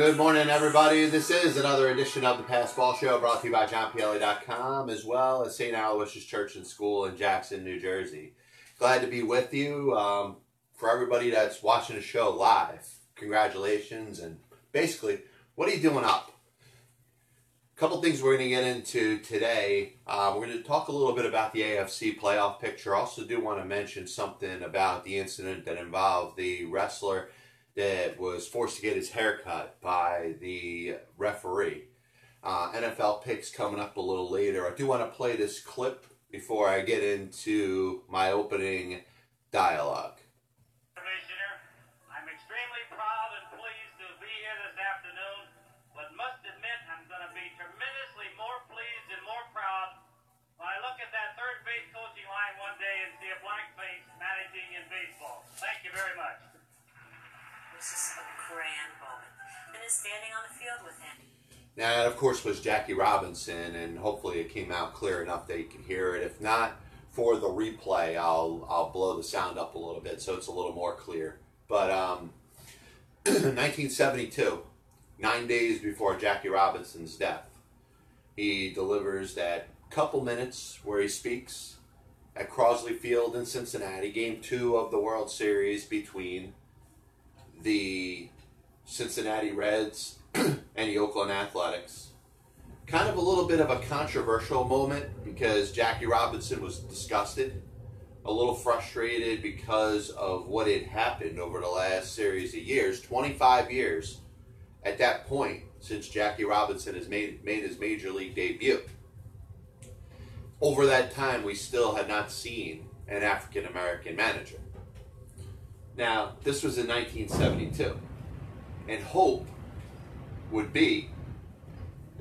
Good morning, everybody. This is another edition of the Pass Ball Show brought to you by JohnPielli.com as well as St. Aloysius Church and School in Jackson, New Jersey. Glad to be with you. Um, for everybody that's watching the show live, congratulations. And basically, what are you doing up? A couple things we're going to get into today. Uh, we're going to talk a little bit about the AFC playoff picture. Also, do want to mention something about the incident that involved the wrestler that was forced to get his hair cut by the referee. Uh, NFL picks coming up a little later. I do want to play this clip before I get into my opening dialogue. A grand moment. And is standing on the field with him. Now, that, of course, was Jackie Robinson, and hopefully it came out clear enough that you can hear it. If not, for the replay, I'll I'll blow the sound up a little bit so it's a little more clear. But um, 1972, nine days before Jackie Robinson's death, he delivers that couple minutes where he speaks at Crosley Field in Cincinnati, game two of the World Series between the Cincinnati Reds and the Oakland Athletics. Kind of a little bit of a controversial moment because Jackie Robinson was disgusted, a little frustrated because of what had happened over the last series of years 25 years at that point since Jackie Robinson has made, made his major league debut. Over that time, we still had not seen an African American manager. Now, this was in 1972. And hope would be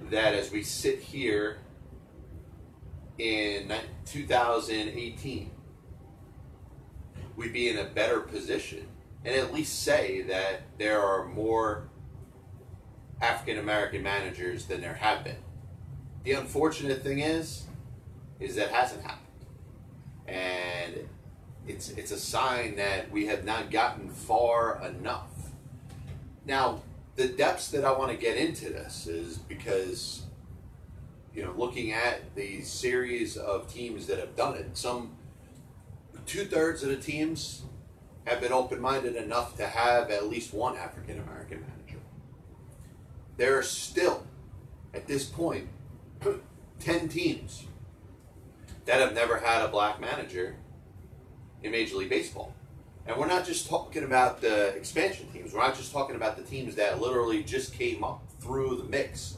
that as we sit here in 2018, we'd be in a better position and at least say that there are more African American managers than there have been. The unfortunate thing is, is that hasn't happened. And it's it's a sign that we have not gotten far enough. Now, the depths that I want to get into this is because you know, looking at the series of teams that have done it, some two thirds of the teams have been open minded enough to have at least one African American manager. There are still, at this point, 10 teams that have never had a black manager in Major League Baseball. And we're not just talking about the expansion teams. We're not just talking about the teams that literally just came up through the mix.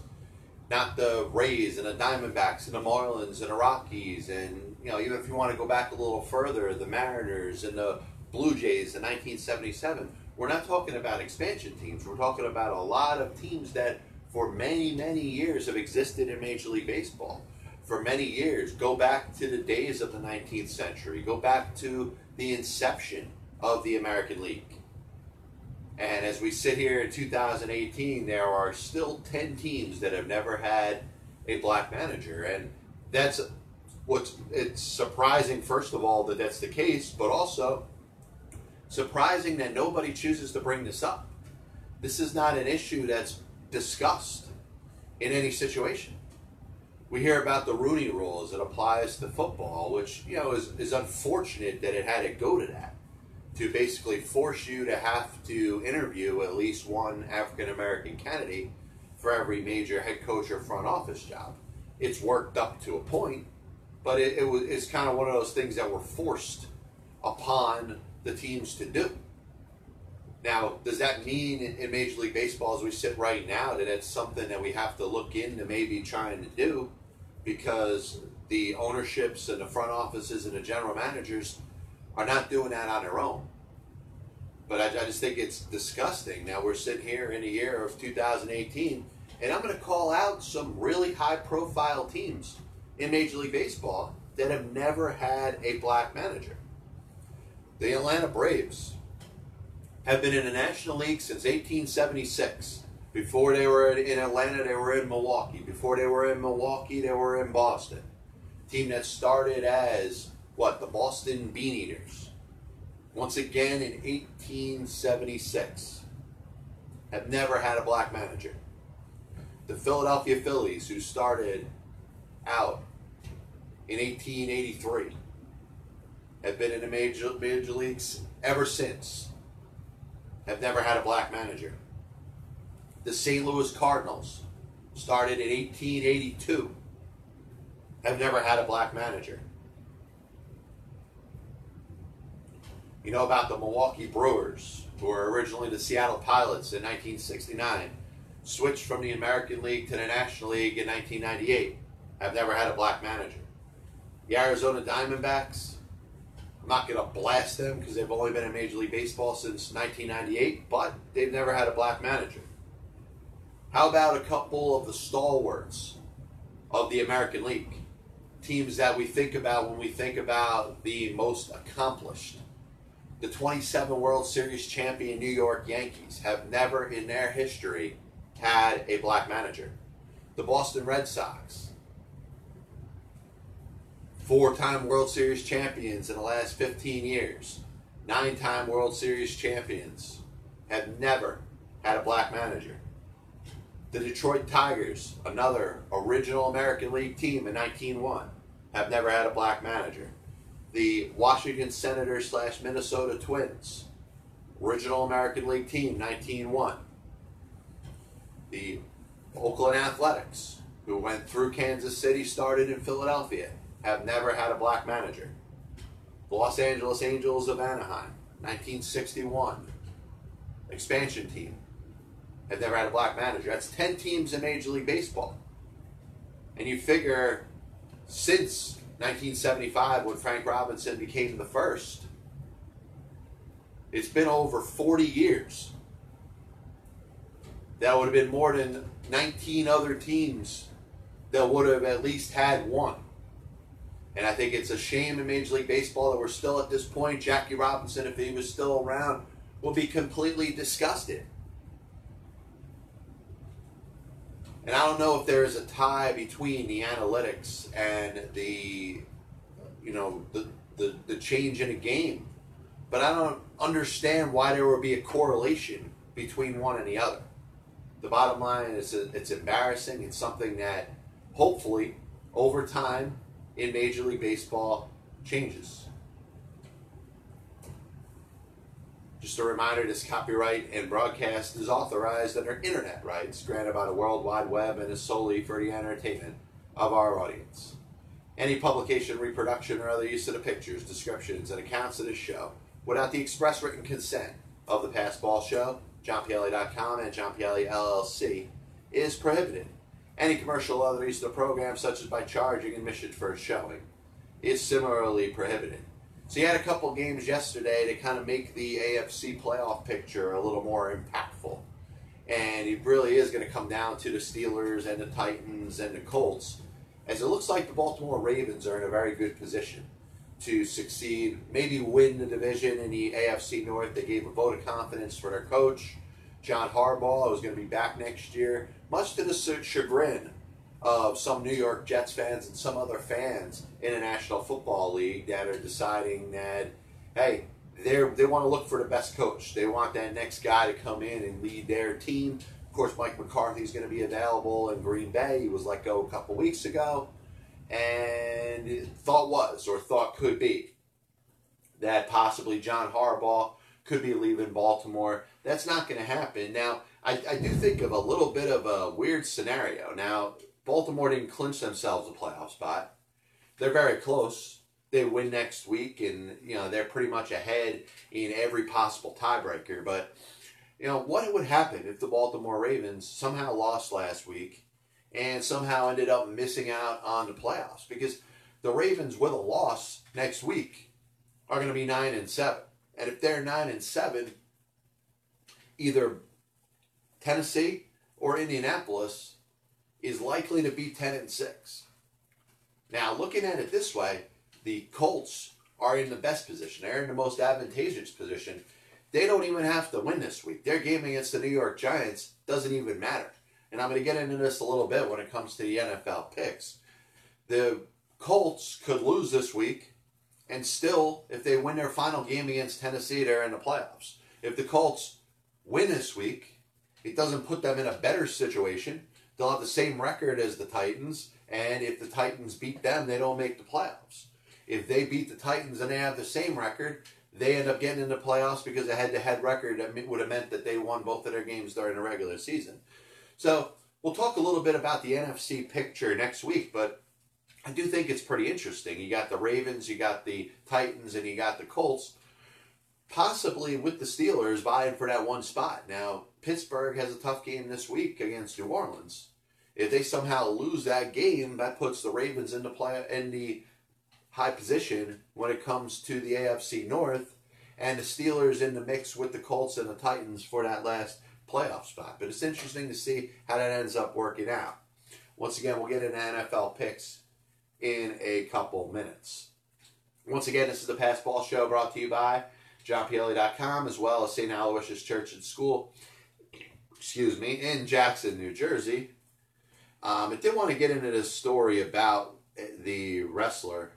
Not the Rays and the Diamondbacks and the Marlins and the Rockies and you know even if you want to go back a little further, the Mariners and the Blue Jays in 1977. We're not talking about expansion teams. We're talking about a lot of teams that for many many years have existed in Major League Baseball for many years. Go back to the days of the 19th century. Go back to the inception of the American League. And as we sit here in 2018, there are still 10 teams that have never had a black manager. And that's what's it's surprising, first of all, that that's the case, but also surprising that nobody chooses to bring this up. This is not an issue that's discussed in any situation. We hear about the Rooney Rule as it applies to football, which you know is, is unfortunate that it had to go to that to basically force you to have to interview at least one African American candidate for every major head coach or front office job. It's worked up to a point, but it, it was it's kind of one of those things that were forced upon the teams to do. Now, does that mean in, in Major League Baseball, as we sit right now, that it's something that we have to look into maybe trying to do because the ownerships and the front offices and the general managers are not doing that on their own. But I, I just think it's disgusting. Now we're sitting here in the year of 2018, and I'm going to call out some really high profile teams in Major League Baseball that have never had a black manager. The Atlanta Braves have been in the National League since 1876. Before they were in Atlanta, they were in Milwaukee. Before they were in Milwaukee, they were in Boston. Team that started as what the Boston Bean Eaters. Once again in 1876. have never had a black manager. The Philadelphia Phillies, who started out in 1883, have been in the major, major leagues ever since, have never had a black manager. The St. Louis Cardinals started in 1882, have never had a black manager. You know about the Milwaukee Brewers, who were originally the Seattle Pilots in 1969, switched from the American League to the National League in 1998, have never had a black manager. The Arizona Diamondbacks, I'm not going to blast them because they've only been in Major League Baseball since 1998, but they've never had a black manager. How about a couple of the stalwarts of the American League? Teams that we think about when we think about the most accomplished the 27 World Series champion New York Yankees have never in their history had a black manager. The Boston Red Sox, four time World Series champions in the last 15 years, nine time World Series champions, have never had a black manager. The Detroit Tigers, another original American League team in 1901, have never had a black manager the Washington Senators slash Minnesota Twins, original American League team, 1901. The Oakland Athletics, who went through Kansas City, started in Philadelphia, have never had a black manager. The Los Angeles Angels of Anaheim, 1961, expansion team, have never had a black manager. That's 10 teams in Major League Baseball. And you figure since 1975 when Frank Robinson became the first. It's been over 40 years. That would have been more than 19 other teams that would have at least had one. And I think it's a shame in Major League Baseball that we're still at this point. Jackie Robinson, if he was still around, would be completely disgusted. And I don't know if there is a tie between the analytics and the, you know, the, the, the change in a game. But I don't understand why there would be a correlation between one and the other. The bottom line is it's embarrassing. It's something that hopefully over time in Major League Baseball changes. Just a reminder this copyright and broadcast is authorized under internet rights granted by the World Wide Web and is solely for the entertainment of our audience. Any publication, reproduction, or other use of the pictures, descriptions, and accounts of this show without the express written consent of the Passball Show, JohnPielli.com, and John Pielli LLC is prohibited. Any commercial other use of the program, such as by charging admission for a showing, is similarly prohibited. So you had a couple games yesterday to kind of make the AFC playoff picture a little more impactful. And it really is going to come down to the Steelers and the Titans and the Colts, as it looks like the Baltimore Ravens are in a very good position to succeed, maybe win the division in the AFC North. They gave a vote of confidence for their coach, John Harbaugh, who's going to be back next year, much to the chagrin of some New York Jets fans and some other fans in the National Football League that are deciding that, hey, they they want to look for the best coach. They want that next guy to come in and lead their team. Of course, Mike McCarthy is going to be available in Green Bay. He was let go a couple weeks ago. And thought was, or thought could be, that possibly John Harbaugh could be leaving Baltimore. That's not going to happen. Now, I, I do think of a little bit of a weird scenario. Now, Baltimore didn't clinch themselves a playoff spot. They're very close. They win next week, and you know they're pretty much ahead in every possible tiebreaker. But you know what would happen if the Baltimore Ravens somehow lost last week and somehow ended up missing out on the playoffs? Because the Ravens with a loss next week are going to be nine and seven, and if they're nine and seven, either Tennessee or Indianapolis is likely to be 10 and 6. Now, looking at it this way, the Colts are in the best position. They're in the most advantageous position. They don't even have to win this week. Their game against the New York Giants doesn't even matter. And I'm going to get into this a little bit when it comes to the NFL picks. The Colts could lose this week, and still, if they win their final game against Tennessee, they're in the playoffs. If the Colts win this week it doesn't put them in a better situation. They'll have the same record as the Titans, and if the Titans beat them, they don't make the playoffs. If they beat the Titans and they have the same record, they end up getting into the playoffs because a head-to-head record would have meant that they won both of their games during the regular season. So we'll talk a little bit about the NFC picture next week, but I do think it's pretty interesting. You got the Ravens, you got the Titans, and you got the Colts, possibly with the Steelers vying for that one spot. Now, Pittsburgh has a tough game this week against New Orleans. If they somehow lose that game, that puts the Ravens into play in the high position when it comes to the AFC North, and the Steelers in the mix with the Colts and the Titans for that last playoff spot. But it's interesting to see how that ends up working out. Once again, we'll get into NFL picks in a couple minutes. Once again, this is the Pass Ball Show brought to you by JohnPielli.com as well as St. Aloysius Church and School, excuse me, in Jackson, New Jersey. Um, I did want to get into this story about the wrestler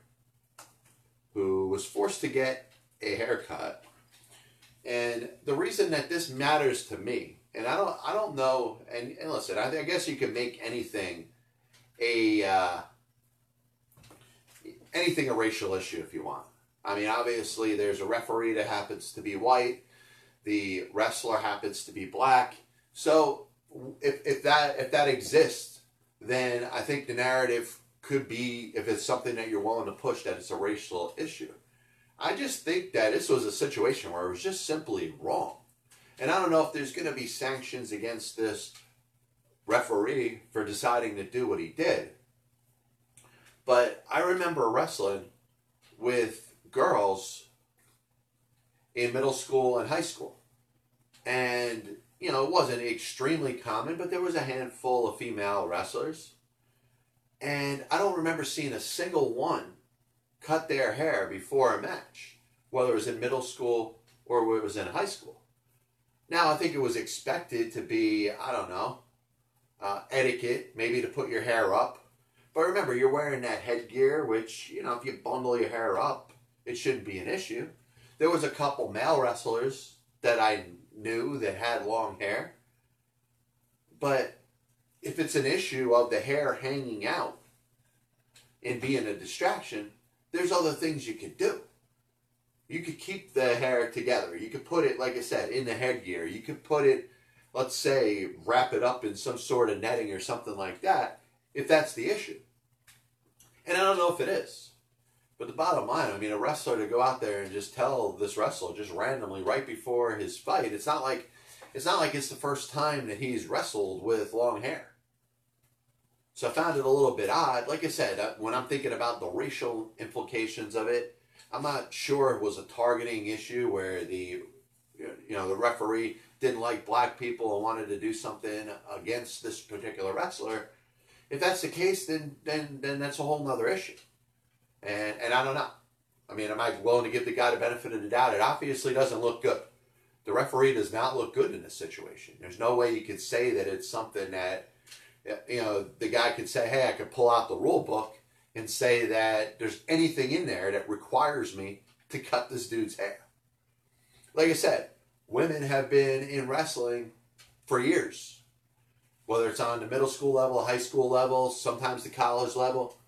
who was forced to get a haircut. And the reason that this matters to me, and I don't, I don't know, and, and listen, I, I guess you can make anything a uh, anything a racial issue if you want. I mean, obviously, there's a referee that happens to be white, the wrestler happens to be black. So, if, if that if that exists, then I think the narrative could be if it's something that you're willing to push that it's a racial issue. I just think that this was a situation where it was just simply wrong. And I don't know if there's going to be sanctions against this referee for deciding to do what he did. But I remember wrestling with girls in middle school and high school. And, you know, it wasn't extremely common, but there was a handful of female wrestlers. And I don't remember seeing a single one cut their hair before a match, whether it was in middle school or it was in high school. Now, I think it was expected to be, I don't know, uh, etiquette, maybe to put your hair up. But remember, you're wearing that headgear, which, you know, if you bundle your hair up, it shouldn't be an issue. There was a couple male wrestlers that I knew that had long hair. But if it's an issue of the hair hanging out and being a distraction, there's other things you could do. You could keep the hair together. You could put it, like I said, in the headgear. You could put it, let's say, wrap it up in some sort of netting or something like that, if that's the issue. And I don't know if it is. But the bottom line, I mean, a wrestler to go out there and just tell this wrestler just randomly right before his fight, it's not like it's not like it's the first time that he's wrestled with long hair. So I found it a little bit odd. Like I said, uh, when I'm thinking about the racial implications of it, I'm not sure it was a targeting issue where the you know the referee didn't like black people and wanted to do something against this particular wrestler. If that's the case, then then then that's a whole nother issue. And and I don't know. I mean, am I willing to give the guy the benefit of the doubt? It obviously doesn't look good. The referee does not look good in this situation. There's no way you could say that it's something that you know the guy could say, "Hey, I could pull out the rule book and say that there's anything in there that requires me to cut this dude's hair." Like I said, women have been in wrestling for years, whether it's on the middle school level, high school level, sometimes the college level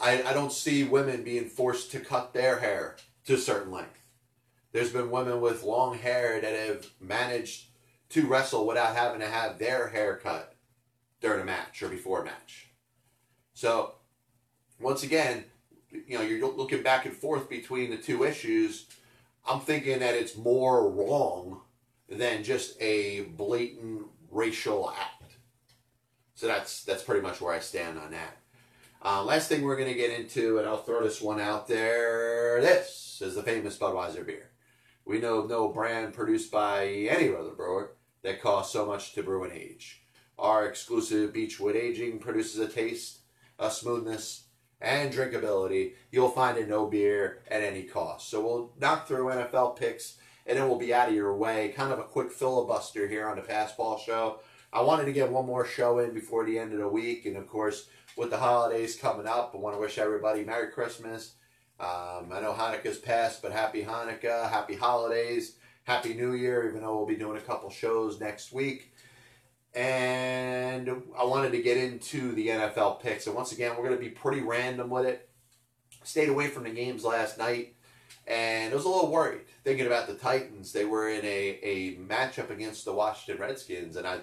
I, I don't see women being forced to cut their hair to a certain length. There's been women with long hair that have managed to wrestle without having to have their hair cut during a match or before a match. So, once again, you know, you're looking back and forth between the two issues. I'm thinking that it's more wrong than just a blatant racial act. So that's that's pretty much where I stand on that. Uh, last thing we're going to get into, and I'll throw this one out there. This is the famous Budweiser beer. We know of no brand produced by any other brewer that costs so much to brew and age. Our exclusive Beechwood aging produces a taste, a smoothness, and drinkability you'll find in no beer at any cost. So we'll knock through NFL picks, and then we'll be out of your way. Kind of a quick filibuster here on the Pass Ball Show. I wanted to get one more show in before the end of the week, and of course, with the holidays coming up, I want to wish everybody Merry Christmas. Um, I know Hanukkah's passed, but Happy Hanukkah, Happy Holidays, Happy New Year, even though we'll be doing a couple shows next week. And I wanted to get into the NFL picks. And once again, we're going to be pretty random with it. Stayed away from the games last night, and I was a little worried thinking about the Titans. They were in a, a matchup against the Washington Redskins, and I,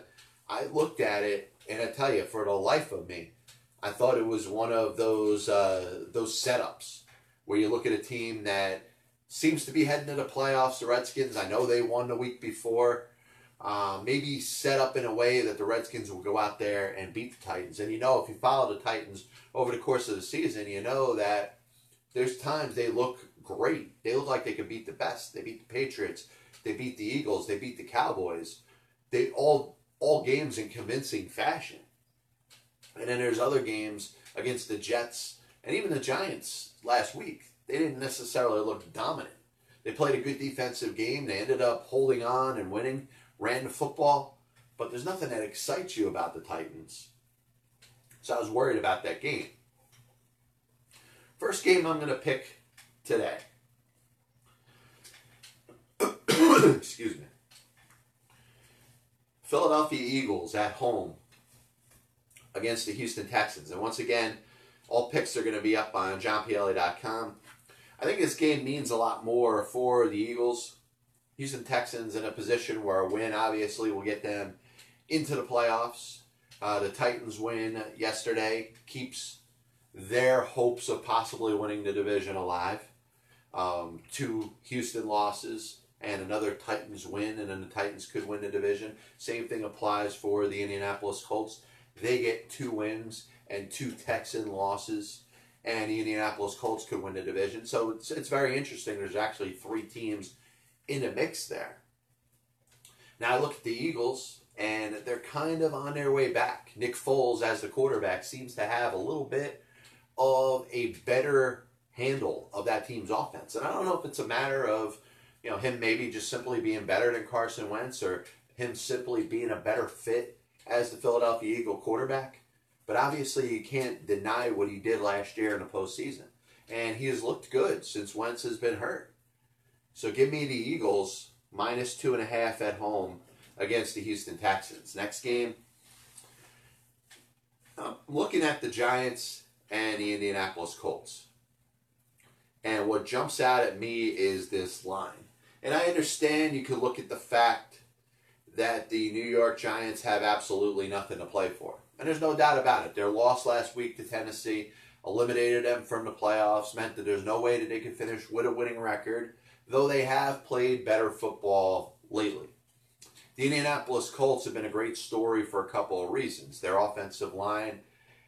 I looked at it, and I tell you, for the life of me, I thought it was one of those uh, those setups where you look at a team that seems to be heading to the playoffs. The Redskins, I know they won the week before. Uh, maybe set up in a way that the Redskins will go out there and beat the Titans. And you know, if you follow the Titans over the course of the season, you know that there's times they look great. They look like they could beat the best. They beat the Patriots. They beat the Eagles. They beat the Cowboys. They all all games in convincing fashion. And then there's other games against the Jets and even the Giants last week. They didn't necessarily look dominant. They played a good defensive game. They ended up holding on and winning, ran the football. But there's nothing that excites you about the Titans. So I was worried about that game. First game I'm going to pick today. Excuse me. Philadelphia Eagles at home against the Houston Texans. And once again, all picks are going to be up on johnpielli.com. I think this game means a lot more for the Eagles. Houston Texans in a position where a win obviously will get them into the playoffs. Uh, the Titans win yesterday keeps their hopes of possibly winning the division alive. Um, two Houston losses and another Titans win, and then the Titans could win the division. Same thing applies for the Indianapolis Colts. They get two wins and two Texan losses, and the Indianapolis Colts could win the division. So it's, it's very interesting. There's actually three teams in the mix there. Now I look at the Eagles, and they're kind of on their way back. Nick Foles, as the quarterback, seems to have a little bit of a better handle of that team's offense. And I don't know if it's a matter of, you know, him maybe just simply being better than Carson Wentz or him simply being a better fit as the Philadelphia Eagle quarterback. But obviously, you can't deny what he did last year in the postseason. And he has looked good since Wentz has been hurt. So give me the Eagles minus two and a half at home against the Houston Texans. Next game, I'm looking at the Giants and the Indianapolis Colts. And what jumps out at me is this line. And I understand you could look at the fact that the New York Giants have absolutely nothing to play for. And there's no doubt about it. Their loss last week to Tennessee eliminated them from the playoffs, meant that there's no way that they could finish with a winning record, though they have played better football lately. The Indianapolis Colts have been a great story for a couple of reasons. Their offensive line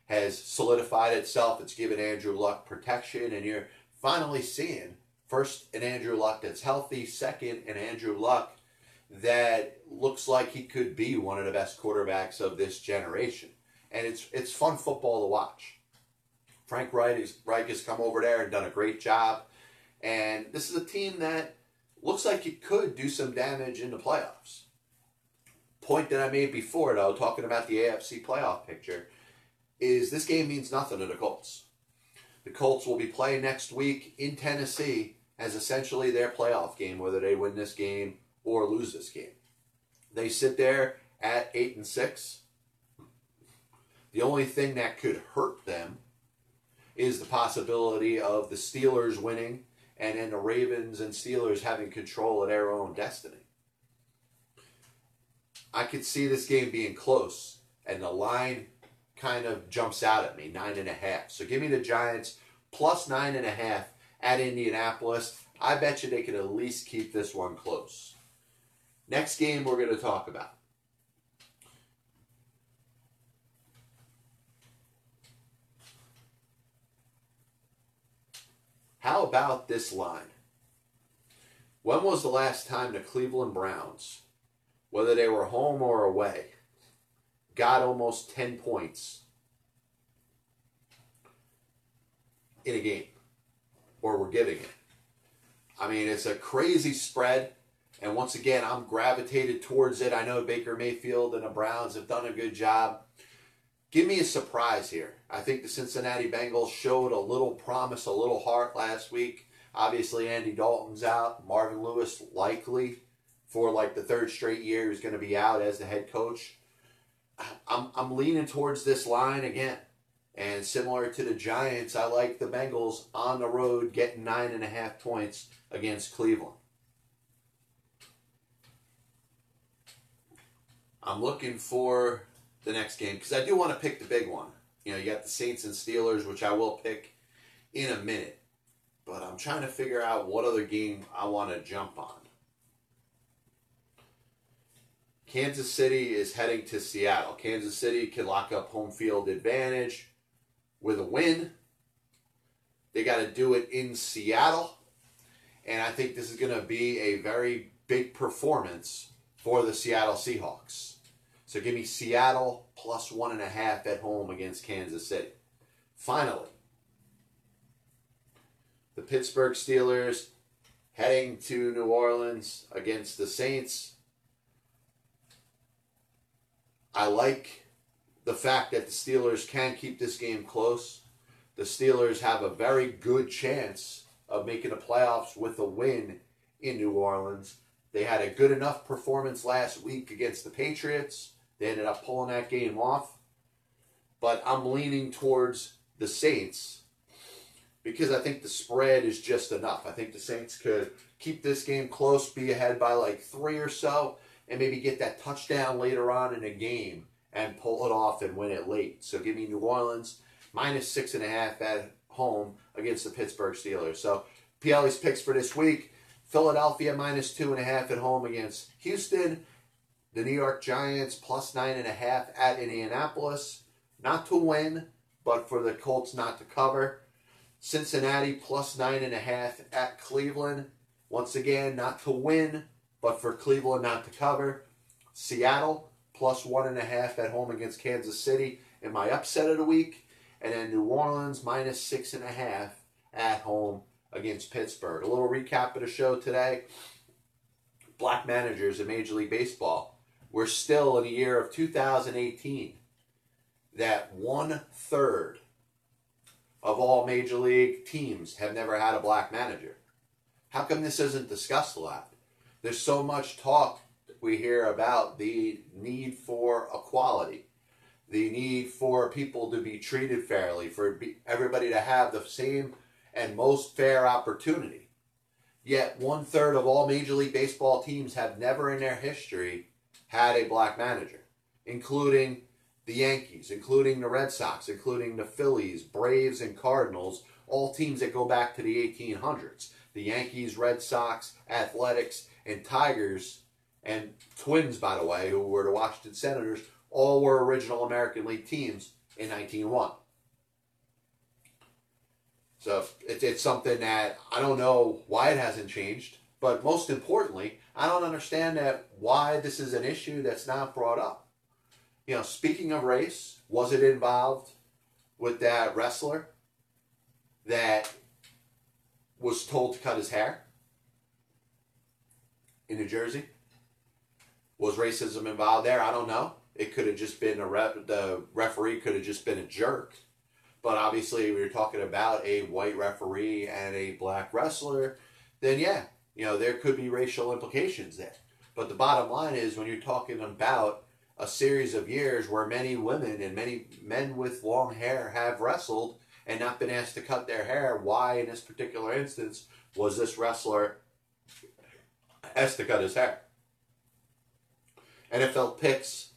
has solidified itself. It's given Andrew Luck protection, and you're finally seeing first an Andrew Luck that's healthy, second an Andrew Luck that looks like he could be one of the best quarterbacks of this generation. And it's it's fun football to watch. Frank Reich, is, Reich has come over there and done a great job. And this is a team that looks like it could do some damage in the playoffs. Point that I made before, though, talking about the AFC playoff picture, is this game means nothing to the Colts. The Colts will be playing next week in Tennessee as essentially their playoff game, whether they win this game or lose this game. They sit there at eight and six. The only thing that could hurt them is the possibility of the Steelers winning and then the Ravens and Steelers having control of their own destiny. I could see this game being close, and the line kind of jumps out at me nine and a half. So give me the Giants plus nine and a half at Indianapolis. I bet you they could at least keep this one close. Next game we're going to talk about. How about this line? When was the last time the Cleveland Browns, whether they were home or away, got almost 10 points in a game? Or were giving it? I mean, it's a crazy spread. And once again, I'm gravitated towards it. I know Baker Mayfield and the Browns have done a good job. Give me a surprise here. I think the Cincinnati Bengals showed a little promise, a little heart last week. Obviously, Andy Dalton's out. Marvin Lewis likely for like the third straight year is going to be out as the head coach. I'm, I'm leaning towards this line again. And similar to the Giants, I like the Bengals on the road getting nine and a half points against Cleveland. I'm looking for the next game because I do want to pick the big one. You know, you got the Saints and Steelers, which I will pick in a minute. But I'm trying to figure out what other game I want to jump on. Kansas City is heading to Seattle. Kansas City can lock up home field advantage with a win. They got to do it in Seattle. And I think this is going to be a very big performance for the Seattle Seahawks. So give me Seattle plus one and a half at home against Kansas City. Finally, the Pittsburgh Steelers heading to New Orleans against the Saints. I like the fact that the Steelers can keep this game close. The Steelers have a very good chance of making the playoffs with a win in New Orleans. They had a good enough performance last week against the Patriots. They ended up pulling that game off. But I'm leaning towards the Saints because I think the spread is just enough. I think the Saints could keep this game close, be ahead by like three or so, and maybe get that touchdown later on in a game and pull it off and win it late. So give me New Orleans minus six and a half at home against the Pittsburgh Steelers. So Pielli's picks for this week. Philadelphia minus two and a half at home against Houston. The New York Giants plus nine and a half at Indianapolis. Not to win, but for the Colts not to cover. Cincinnati plus nine and a half at Cleveland. Once again, not to win, but for Cleveland not to cover. Seattle plus one and a half at home against Kansas City in my upset of the week. And then New Orleans minus six and a half at home against Pittsburgh. A little recap of the show today. Black managers in Major League Baseball. We're still in the year of 2018 that one third of all major league teams have never had a black manager. How come this isn't discussed a lot? There's so much talk we hear about the need for equality, the need for people to be treated fairly, for everybody to have the same and most fair opportunity. Yet one third of all Major League Baseball teams have never in their history had a black manager, including the Yankees, including the Red Sox, including the Phillies, Braves, and Cardinals, all teams that go back to the 1800s. The Yankees, Red Sox, Athletics, and Tigers, and Twins, by the way, who were the Washington Senators, all were original American League teams in 1901. So it's, it's something that I don't know why it hasn't changed, but most importantly, I don't understand that why this is an issue that's not brought up you know, speaking of race, was it involved with that wrestler that was told to cut his hair in New Jersey? Was racism involved there? I don't know. It could have just been a the referee could have just been a jerk. But obviously, we are talking about a white referee and a black wrestler. Then yeah, you know there could be racial implications there. But the bottom line is when you're talking about a series of years where many women and many men with long hair have wrestled and not been asked to cut their hair. Why, in this particular instance, was this wrestler asked to cut his hair? NFL picks,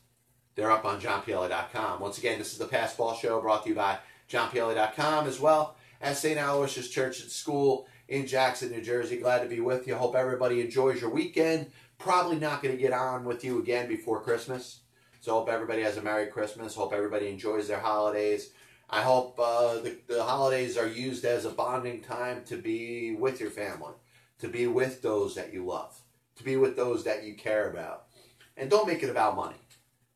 they're up on johnpielli.com. Once again, this is the Passball Show brought to you by johnpielli.com as well as St. Aloysius Church and School in Jackson, New Jersey. Glad to be with you. Hope everybody enjoys your weekend. Probably not going to get on with you again before Christmas. So hope everybody has a Merry Christmas. Hope everybody enjoys their holidays. I hope uh, the, the holidays are used as a bonding time to be with your family, to be with those that you love, to be with those that you care about. And don't make it about money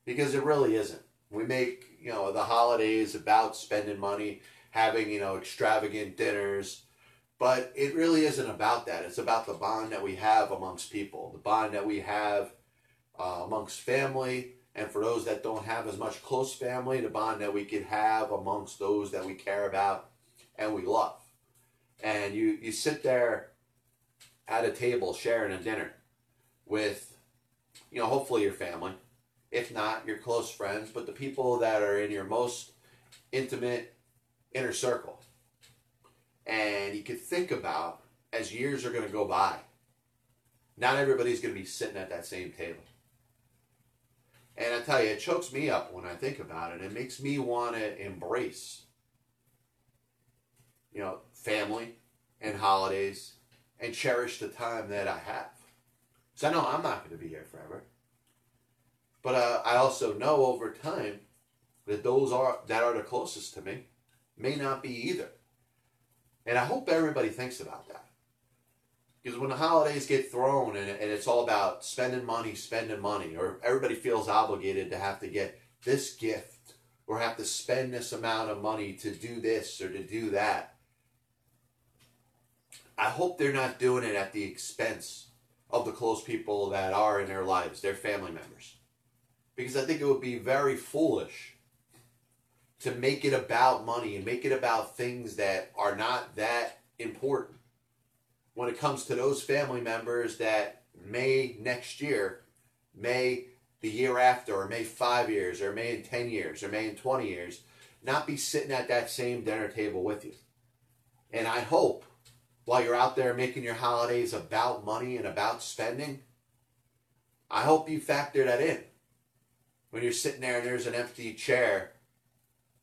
because it really isn't. We make, you know, the holidays about spending money, having, you know, extravagant dinners, but it really isn't about that. It's about the bond that we have amongst people, the bond that we have uh, amongst family, and for those that don't have as much close family, the bond that we could have amongst those that we care about and we love. And you, you sit there at a table sharing a dinner with, you know, hopefully your family, if not your close friends, but the people that are in your most intimate inner circle. And you could think about as years are going to go by, not everybody's going to be sitting at that same table. And I tell you, it chokes me up when I think about it. It makes me want to embrace, you know, family and holidays and cherish the time that I have. Because I know I'm not going to be here forever. But uh, I also know over time that those are that are the closest to me may not be either. And I hope everybody thinks about that. Because when the holidays get thrown and, and it's all about spending money, spending money, or everybody feels obligated to have to get this gift or have to spend this amount of money to do this or to do that. I hope they're not doing it at the expense of the close people that are in their lives, their family members. Because I think it would be very foolish to make it about money and make it about things that are not that important when it comes to those family members that may next year, may the year after, or may five years, or may in 10 years, or may in 20 years, not be sitting at that same dinner table with you. And I hope while you're out there making your holidays about money and about spending, I hope you factor that in when you're sitting there and there's an empty chair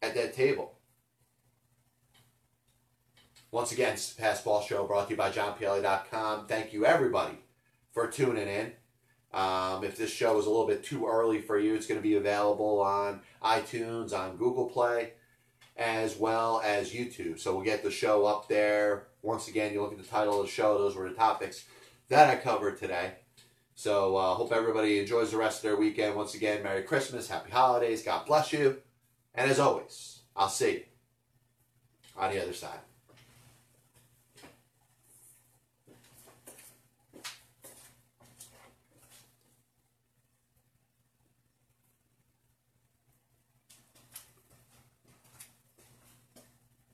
at that table. Once again, it's the Passball Show brought to you by JohnPielli.com. Thank you, everybody, for tuning in. Um, if this show is a little bit too early for you, it's going to be available on iTunes, on Google Play, as well as YouTube. So we'll get the show up there. Once again, you look at the title of the show, those were the topics that I covered today. So uh, hope everybody enjoys the rest of their weekend. Once again, Merry Christmas, Happy Holidays, God bless you. And as always, I'll see you on the other side.